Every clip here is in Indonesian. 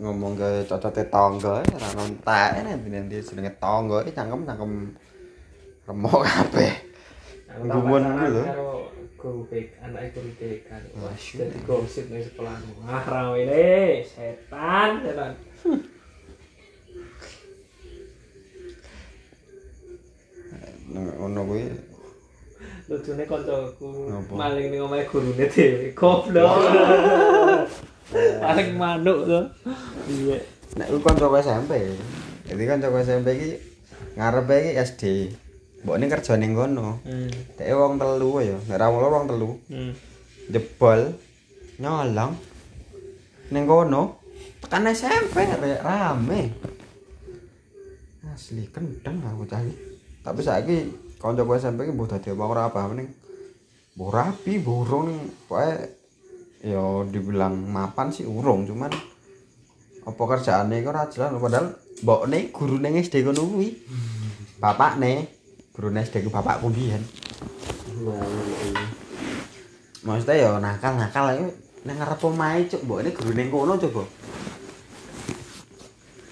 ngomong ke cocote tangga ora nontek nanti nanti jenenge tangga iki cangkem cangkem remuk kabeh. Gumun kuwi lho. karo guru BK anak guru BK Wah, Masya jadi gosip nih sekolah ah rawe ini setan setan. Ngono kuwi. Lucunya koncoku Apa? maling nih ngomongnya gurune dhewe. Goblok paling manuk tuh iya nek kuwi kanca SMP. Jadi kanca SMP iki ngarepe iki SD. Mbokne kerja ning kono. hmm. Dek wong telu ya, nek ra wong telu. hmm. jebol nyolong ning kono tekan SMP rame asli kendeng aku cari tapi saiki kancaku SMP ki mbuh dadi apa ora apa ning rapi mbuh urung ning pokoke ya dibilang mapan sih urung cuman apa kerjaane iku ora jelas. Padahal mbokne gurune SD kono kuwi. Bapakne gurune SD ku bapakku mbiyen Maksudnya ya nakal-nakal ae. Nang ngarep omahe cuk, guru ning kono coba.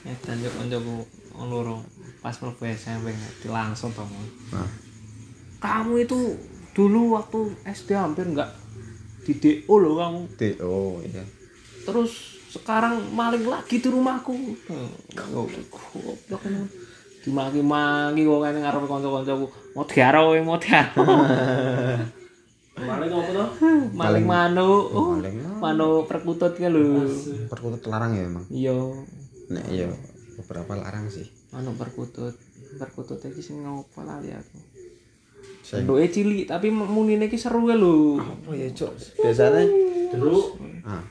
ya dan yo koncoku loro pas mlebu SMP langsung Mon. Nah, kamu itu dulu waktu SD hampir nggak di DO loh kamu. DO oh iya. terus sekarang maling lagi di rumahku. Hmm, goblok dimaki-maki kok kene ngarep kanca-kancaku. Mau diaro mau diaro maling apa tuh maling. Manuk. Oh, Maling manuk perkutut ki lho. Perkutut larang ya emang. iya. Nek iya beberapa larang sih. manuk perkutut. Perkutut iki sing ngopo lali aku Nduke cilik tapi munine iki seru ya lho apa ya cuk? Biasanya Dulu ah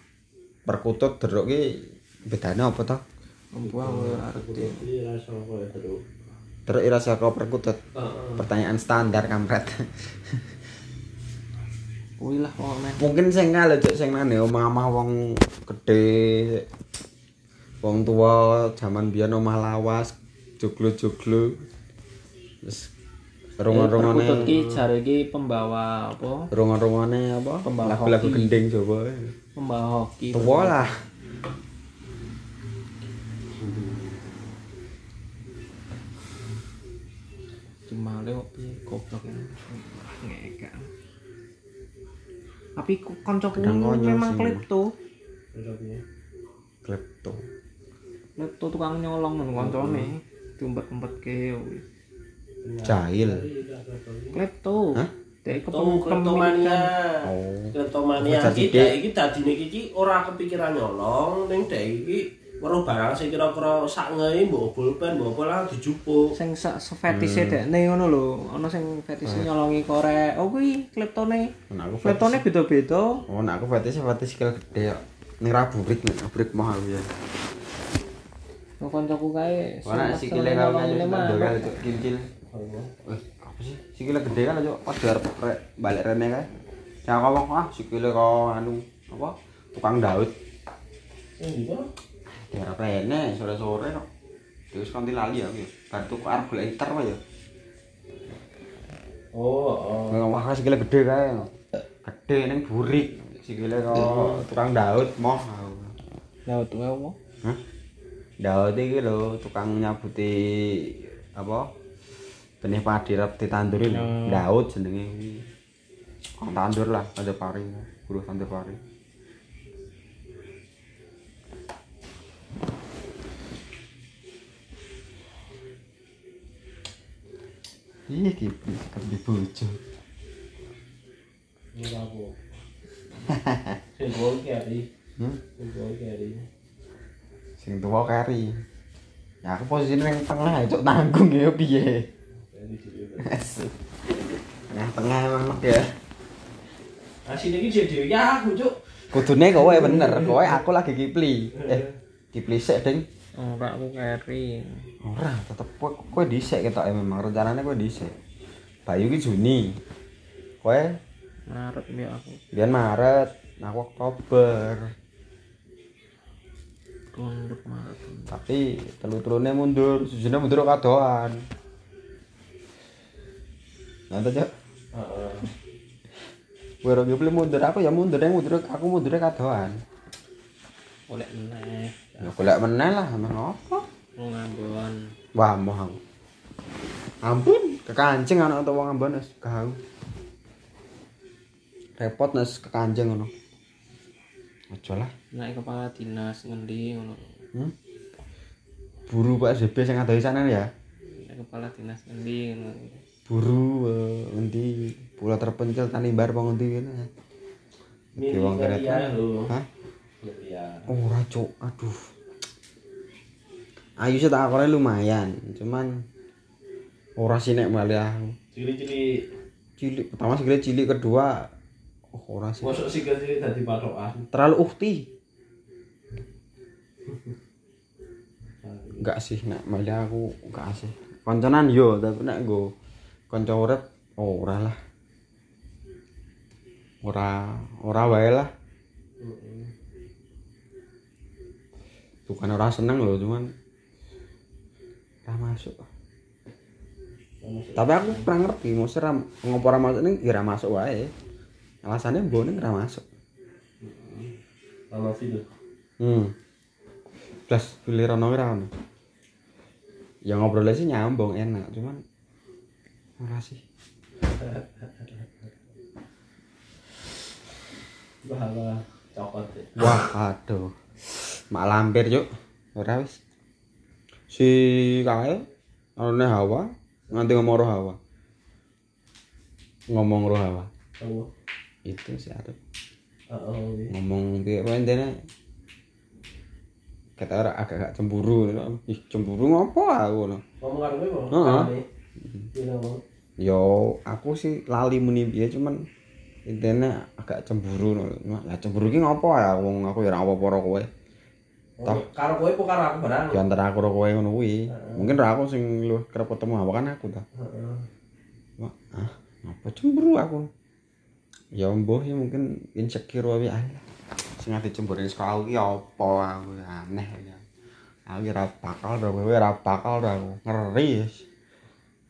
perkutut deruk ki bedane apa iya rasa kok dulu. Deruk ira saka perkutut. Pertanyaan standar kampret. Kuwi lah pokoknya Mungkin sing ngale cuk sing nang omah-omah wong gedhe. Wong tua zaman biyen omah lawas, joglo-joglo. Terus Perkutut rungon-rungone ki jare ki pembawa apa? rungon-rungone apa? Pembawa Lagu-lagu gending Jawa. Pembawa hoki. Tua lah. Cuma le kok piye goblok ya. Ngekak. Tapi kok kancaku memang klepto. Klepto. Klepto tukang nyolong nang kancane. Diumpet-umpet ke. Jahil. Klepto. Hah? Kepemilikan. Oh. Kleptomania iki dek iki dadine iki ora kepikiran nyolong ning dek iki weruh barang sing kira-kira sak ngei mbok pulpen mbok apa lah dijupuk. Sing se fetise dekne ngono lho. Ana sing fetise nyolongi korek. Oh kuwi kleptone. Nah, Kleptone beda-beda. Oh, nah aku fetish fetish skill gede ya. Ning ra burik nek burik mah aku ya. Kok kancaku kae. Ora sikile cuk kincil. Eh, apa sih? Sikile gede kan cuk. Pas arep rek balik rene kae. Jangan ngomong ah sikile kok anu apa? Tukang daud. Iya. Diarep rene sore-sore kok. Terus kanthi lali aku ya. Bar tuku arep golek iter wae ya. Oh, oh. Wah, sikile gede kae. Gede ning burik. Sikile kok tukang daud moh. Laut wae apa? Hah? Daud iki lho tukang nyabuti apa? Benih padi rep ditanduri lho. Hmm. Daud jenenge. Kang tandur lah, ada pari, buruh tandur pari. Ih, kipi kerja bojo. Ora apa. Sing gol ki ari. Hmm? Sing gol ki ari. Sing tuwa kari. Ya aku posisinya yang tengah cok tanggung ya piye. Asu. Nah, tengah emang ya. Asine iki dhewe ya aku, Cuk. Kudune kowe bener, kowe aku lagi kipli. Eh, kipli sik, Ding. Ora aku keri. Ora, tetep kowe kowe dhisik ketok memang rencanane kowe dhisik. Bayu ki Juni. Kowe Maret ya aku. biyen Maret, nah aku Oktober. Tunduk Maret. Tapi telu-telune mundur, sujune mundur kadoan. Nanti cok, Heeh. kowe ora kipli mundur, aku ya mundur, yang mundur aku mundurnya kadoan. Golek meneh. Ya golek meneh lah emang apa? Mau ngambon. Wah, moh aku. Ampun, kekancing anak utawa wong ambon wis gau. Repot nes kekancing ngono. Aja lah. Naik kepala dinas ngendi ngono. Hmm? Buru Pak SBY sing ada di sana ya. Naik kepala dinas ngendi ngono. Buru eh, ngendi pulau terpencil Tanimbar apa ngendi kene. Di wong keret. Miliar lho. Hah? Ora, Cuk. Aduh. Ayu sih tak lumayan, cuman ora sih nek malah aku. Cili-cili Cilik, pertama sekali cilik, kedua oh, ora sih. mosok sikil-cili dadi patokan. Terlalu ukti. Enggak sih, nek malah aku enggak sih. Konconan yo, tapi nek nggo kanca urip oh, ora lah. Ora ora wae lah. Bukan ora seneng loh, cuman ora masuk. Tapi aku kurang ngerti, ra- ngopo ora masuk ning ya ora masuk wae. Alasannya mbone ora masuk. Ono video. Hmm. Plus pilih rono ora ono. Ya ngobrolnya sih nyambung enak, cuman ora sih. Bahala cokot. ya. Wah, aduh. Mak lampir, Cuk. Ora wis. Si kae ana Hawa nganti ngomong roh Hawa. Ngomong roh Hawa. Apa? Itu sih ada. Heeh. Ngomong piye intine. Kata ora agak-agak cemburu. Ih, cemburu ngopo aku ngono. Ngomong karo kowe. Heeh. Yo, aku sih lali muni piye cuman intine agak cemburu no. Lah cemburu ki ngopo ya wong aku ya ora apa-apa karo kowe. Toh. Karo kowe apa karo aku barang? Di antara aku karo kowe ngono kuwi. Mungkin ra aku sing lu kerep ketemu apa kan aku ta. Heeh. Ah, apa cemburu aku? Ya mbuh ya mungkin insecure wae ae. Sing ati cemburu sekolah iki apa aku aneh ya. Aku ora bakal ora kowe ora bakal ora aku. Ngeri.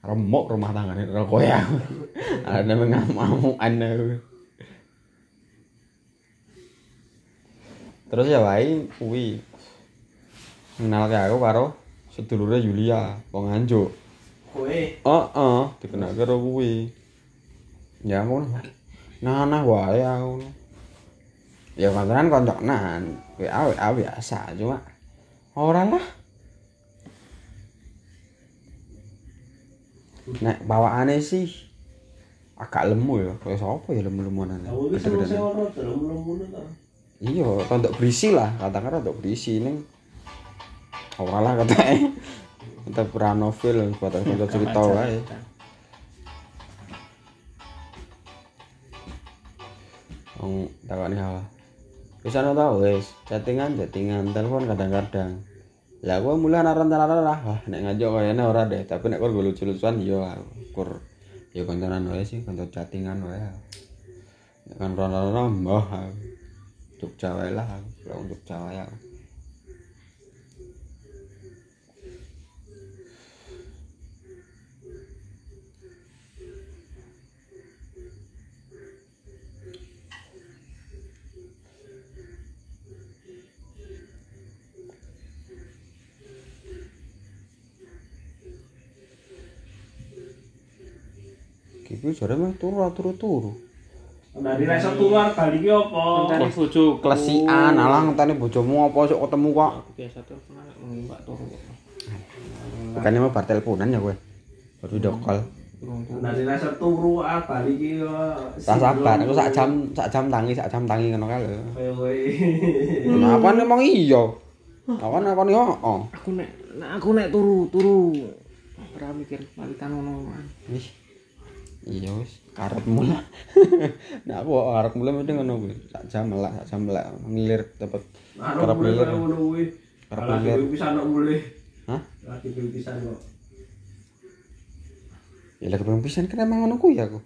Remuk rumah tanggane karo kowe aku. Ana mengamu ana. Terus ya wae kuwi. Kenalke aku karo sedulure Yulia, wong Anjuk. Kowe Heeh, dikenal karo kuwi. Ya ngono. Nah, nah wae aku. Ya kancanan konconan, WA WA biasa cuma ora lah. Nek bawaane sih agak lemu ya, kayak sapa ya lemu-lemunan. Ta. Iya, rodok berisi lah, katakan rodok berisi ning ora lah katanya. Kita pura novel, batas kanca cerita wae. Wong takoni hawa. Wis ana ta wis, chattingan chattingan, telepon kadang-kadang. Lah gua mulai naran-naran lah, wah nek ngajak kayane ora deh, tapi nek gue lucu-lucuan yo aku. kur yo kancanan wae sih, kanca chattingan wae. Kan rono-rono mbah aku. Jogja wae lah pulang Jogja wae aku. Iki jare mah turu turu-turu. Nah, di reso keluar balik ki apa? Mencari bojoku. Klesikan, alah ngenteni bojomu apa sok ketemu kok. Aku biasa telepon anak mbak turu. Bukannya mau bar teleponan ya gue. Baru video call. Urung turu. Nah, di reso turu ah balik ki. Tak sabar, aku sak jam sak jam tangi, sak jam tangi ngono kae lho. Kowe. Nah, aku emang iya. Aku aku nih oh. Aku nek nek aku nek turu turu. Ora mikir palitan ngono. Wis. Iya wis, karepmu lah. Nah, aku arep mulai mesti ngono kuwi. Sak jam lah, sak jam lah ngilir tepat. Anu Karep kaya ngono kuwi. Karep Lagi ngilir. pisan kok mulai. Hah? Lagi pisan kok. Ya lagi pisan kan emang ngono kuwi aku.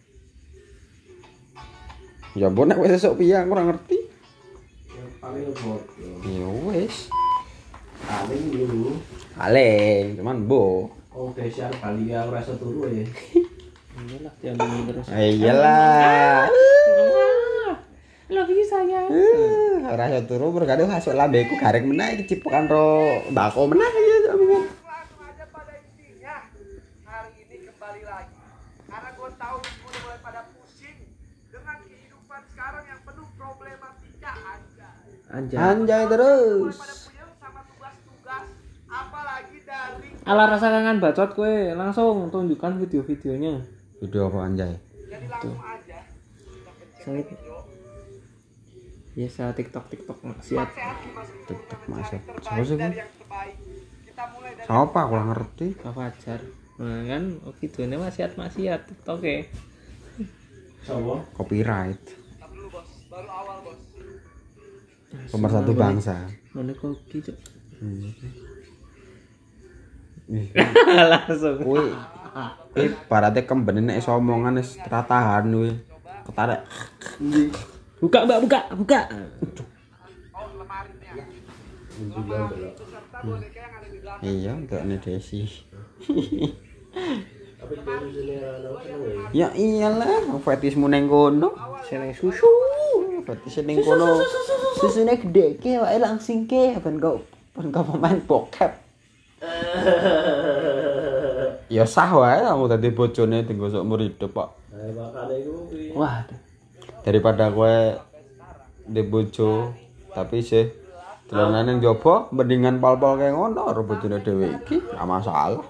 Ya mbok nek wis esuk piye aku ora ngerti. Ya, Paling bodoh. Ya wis. Paling dulu. Paling, cuman mbok. Oh, desa balik ki aku reso turu ya. Iyalah diambil terus. Ah, Iyalah. Love you sayang. Eh, ora iso turu mergane hasil lambeku garing meneh iki cipokan ro mbako meneh ya sampeyan. langsung aja pada intinya hari ini kembali lagi karena gue tahu gue udah mulai pada pusing dengan kehidupan sekarang yang penuh problematika aja Anjay. Anjay terus. pada puyeng sama tugas-tugas apalagi dari Ala rasa kangen bacot kue, langsung tunjukkan video-videonya. Video apa anjay? jadi langsung aja kita pencet Sengit. video Biasa TikTok TikTok maksiat. masuk. mencari terbaik Siapa sih, dari Bu? yang terbaik kita mulai dari Siapa aku ngerti. Kak Fajar. Nah kan oh, videonya maksiat maksiat TikTok ya. Sama. Copyright. Bentar dulu bos baru awal bos Pemersatu bangsa. Mana kok gitu? Ih, langsung. Barate kemben nek iso omongan wis ra tahan kuwi. Ketarik. Buka mbak buka buka. Iya, untuk nih Desi. Ya ya. iyalah, fetismu neng kono. Seneng susu. Fetis neng kono. Susune gede ke wae langsing ke ben kau ben kau pemain bokep. Ya sah wae kamu dadi bojone tinggo sok umur hidup, Pak. Wah. Daripada kowe di bojo tapi sih dolanan yang jopo mendingan pal-pal kayak ngono karo bojone dhewe iki, gak masalah.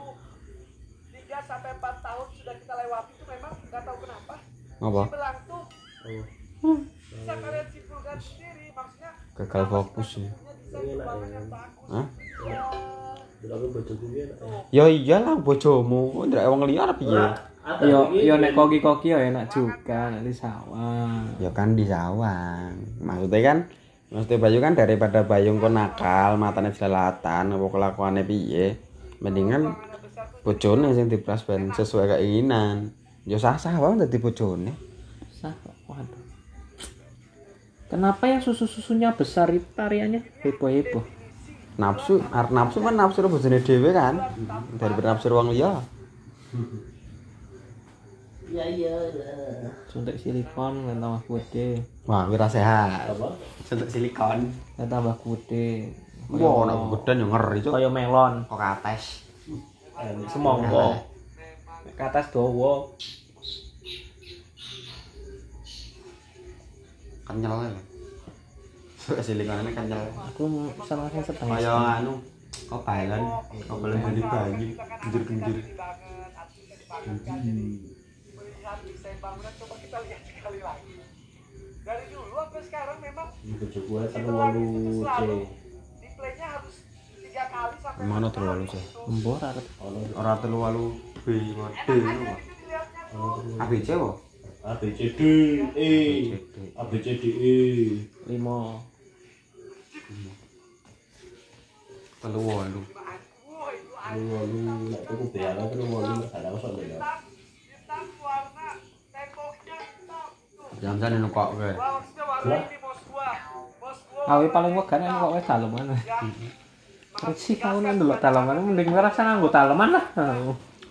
3 sampai 4 tahun sudah kita lewati itu memang nggak tahu kenapa Apa? berlangsung bisa kalian simpulkan sendiri maksudnya Gagal fokus Hah? Ya ya. Ya iyalah bojomu, ndak wong liya piye? Yo yo nek koki koki yo enak juga nanti sawah. Ya kan di sawang. Maksudnya kan Maksudnya Bayu kan daripada Bayu kok nakal, matane jelalatan, apa kelakuannya piye, mendingan bojone sing dipras ben sesuai keinginan. Ya sah-sah wae dadi bojone. Sah kok. Waduh. Kenapa yang susu-susunya besar itu tariannya heboh-heboh? Nafsu, arep nafsu kan nafsu bojone dhewe kan. Daripada nafsu wong liya. Iya iya. Suntik silikon dan tambah gede. Wah, wira sehat. Apa? Sentuk silikon. Dan tambah gede. Wah, nek geden yo ngeri, Cuk. Kaya melon, Kok kates. ke atas dawa. Kenyal ya. Silikonane kenyal. Aku senengnya setengah. Kaya anu, kok balan, kok coba kita lihat sekali lagi dari dulu sampai sekarang memang kan selalu C. harus tiga kali sampai Mana empat tuh lalu, kali Cek? itu. Embor arep Ora walu B D ABC kok. A B C D E A B C D E. limo. Telu walu. wah itu Lu walu nek tuku beara terus walu ada kosong ya. hitam hitam warna temboknya hitam tuh Jam sana nukok ke. wah maksudnya warna ini bos gua bos gua Awi paling wegan enak kok wis daleman. sih kau nang delok daleman mending ngerasa nganggo daleman lah.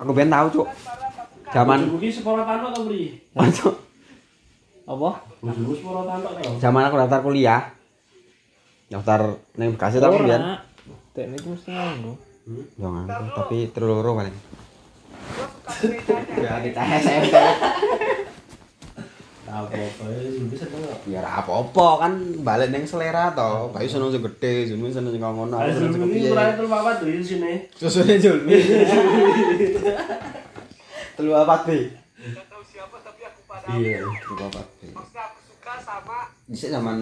Aku ben tahu, Cuk. Zaman to, Bri? Apa? Zaman aku daftar kuliah. Daftar ning Bekasi ta Ora. mbiyen. Dek niku mesti nganggo. Yo nganggo, tapi telu loro paling. gua suka sepedanya Ya kita SMP. Apa-apa ya bisa. Ya apa-apa kan balik ning selera to. Bayu seneng sing gede, Zulmi seneng sing ngono. Aku seneng piye. kurang terus apa tuh sini? Susune Zulmi. Telu apa B? Gak tahu siapa tapi aku pada Iya. Telu apa B? maksudnya aku suka sama Dhisik zaman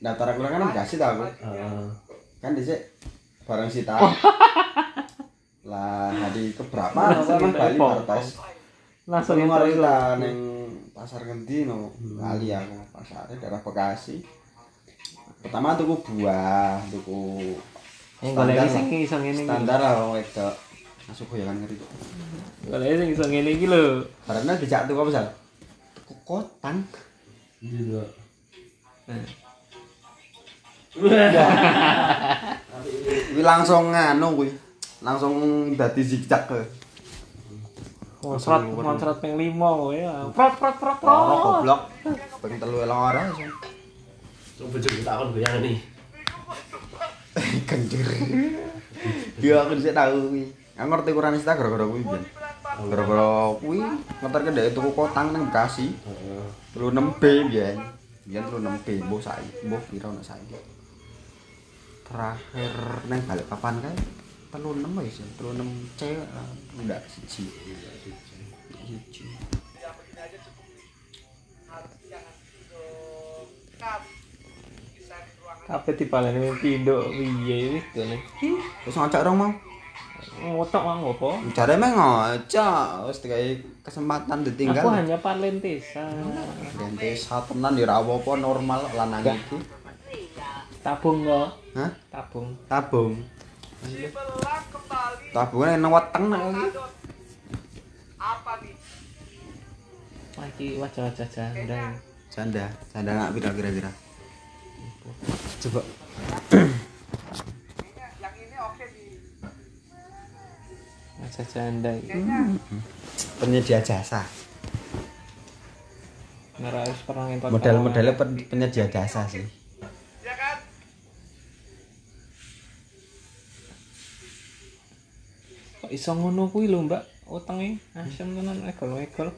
daftar kuliah kan Bekasi ta aku. Heeh. Kan dhisik bareng Sita. lah hari keberapa apa mah Bali Partes. Langsung yang ngari lah ning pasar ngendi no. Lali aku pasare daerah Bekasi. Pertama tuku buah, tuku standar lah. standar wong wedok. Masuk ya kan ngeri. Golek sing iso ngene iki lho. Karena dijak tuku apa sal? Kokotan. Gitu. Kuwi langsung nganu kuwi. Langsung dadi zigzag ke. Moncrot moncrot ping 5 kowe. ya. Prot prot prot prot. goblok. Ping telu elong ora. Coba jadi takon goyang nih. kencur dia aku sih tahu kuwi aku ngerti ukuran Insta gara-gara kuwi biyen gara-gara kuwi ngeterke ndek tuku kotang nang Bekasi Heeh. 36B biyen biyen 36B mbuh saiki mbuh pira nek saiki terakhir nang balik papan kae 36 wis 36C enggak siji siji Ya cukup. Harus jangan gitu. Kap. Bisa di ruangan. Kabeh dipaleni pindho piye itu nih. wis ngajak rong mau Ngotok mang opo? Jare meh ngajak wis dikai kesempatan Aku ditinggal hanya palentesan. Ganti tenan ya ora apa-apa normal lanang iki. Tabung kok. Hah? Tabung. Tabung. Tabungan nang weteng nak iki. Sadot. Apa nih? Lagi wajah-wajah janda. Janda, janda nggak pira kira-kira. Coba. Kayaknya yang ini oke nih. Wajah janda. Kayaknya Penyedia jasa. Model-modelnya pen- penyedia jasa sih. Kok iso ngono kuwi lho, Mbak? Utenge asem tenan egol-egol.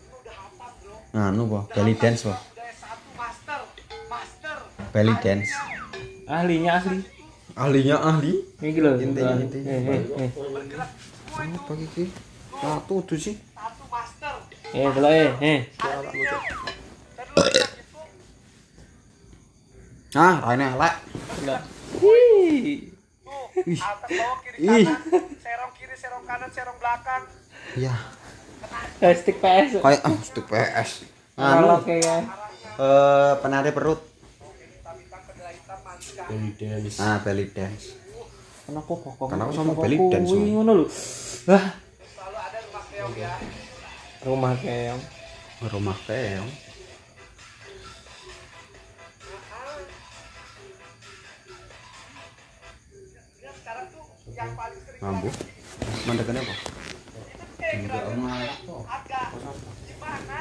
Nganu po, belly dance po. Udah satu master. Master. Belly dance. Ahlinya ahli. Ahlinya ahli. Iki lho. Intinya, intinya. Apa iki? Satu tuh sih. satu master. Eh, delok eh, eh. Ah, raine elek. Wih. Ih. kanan, serong serong kanan, serong belakang. Iya. Eh, stick PS. Kayak ah, stuk PS. Kalau Anu, kayak eh penari perut. Belly dance. Ah, belly dance. kenapa pokok Kenapa sama belly dance, kuwi Mas? ngono lho. Wah, Selalu ada rumah keong ya. rumah keong. Rumah keong. Dia Mandekane apa? Enggak kok. agak gimana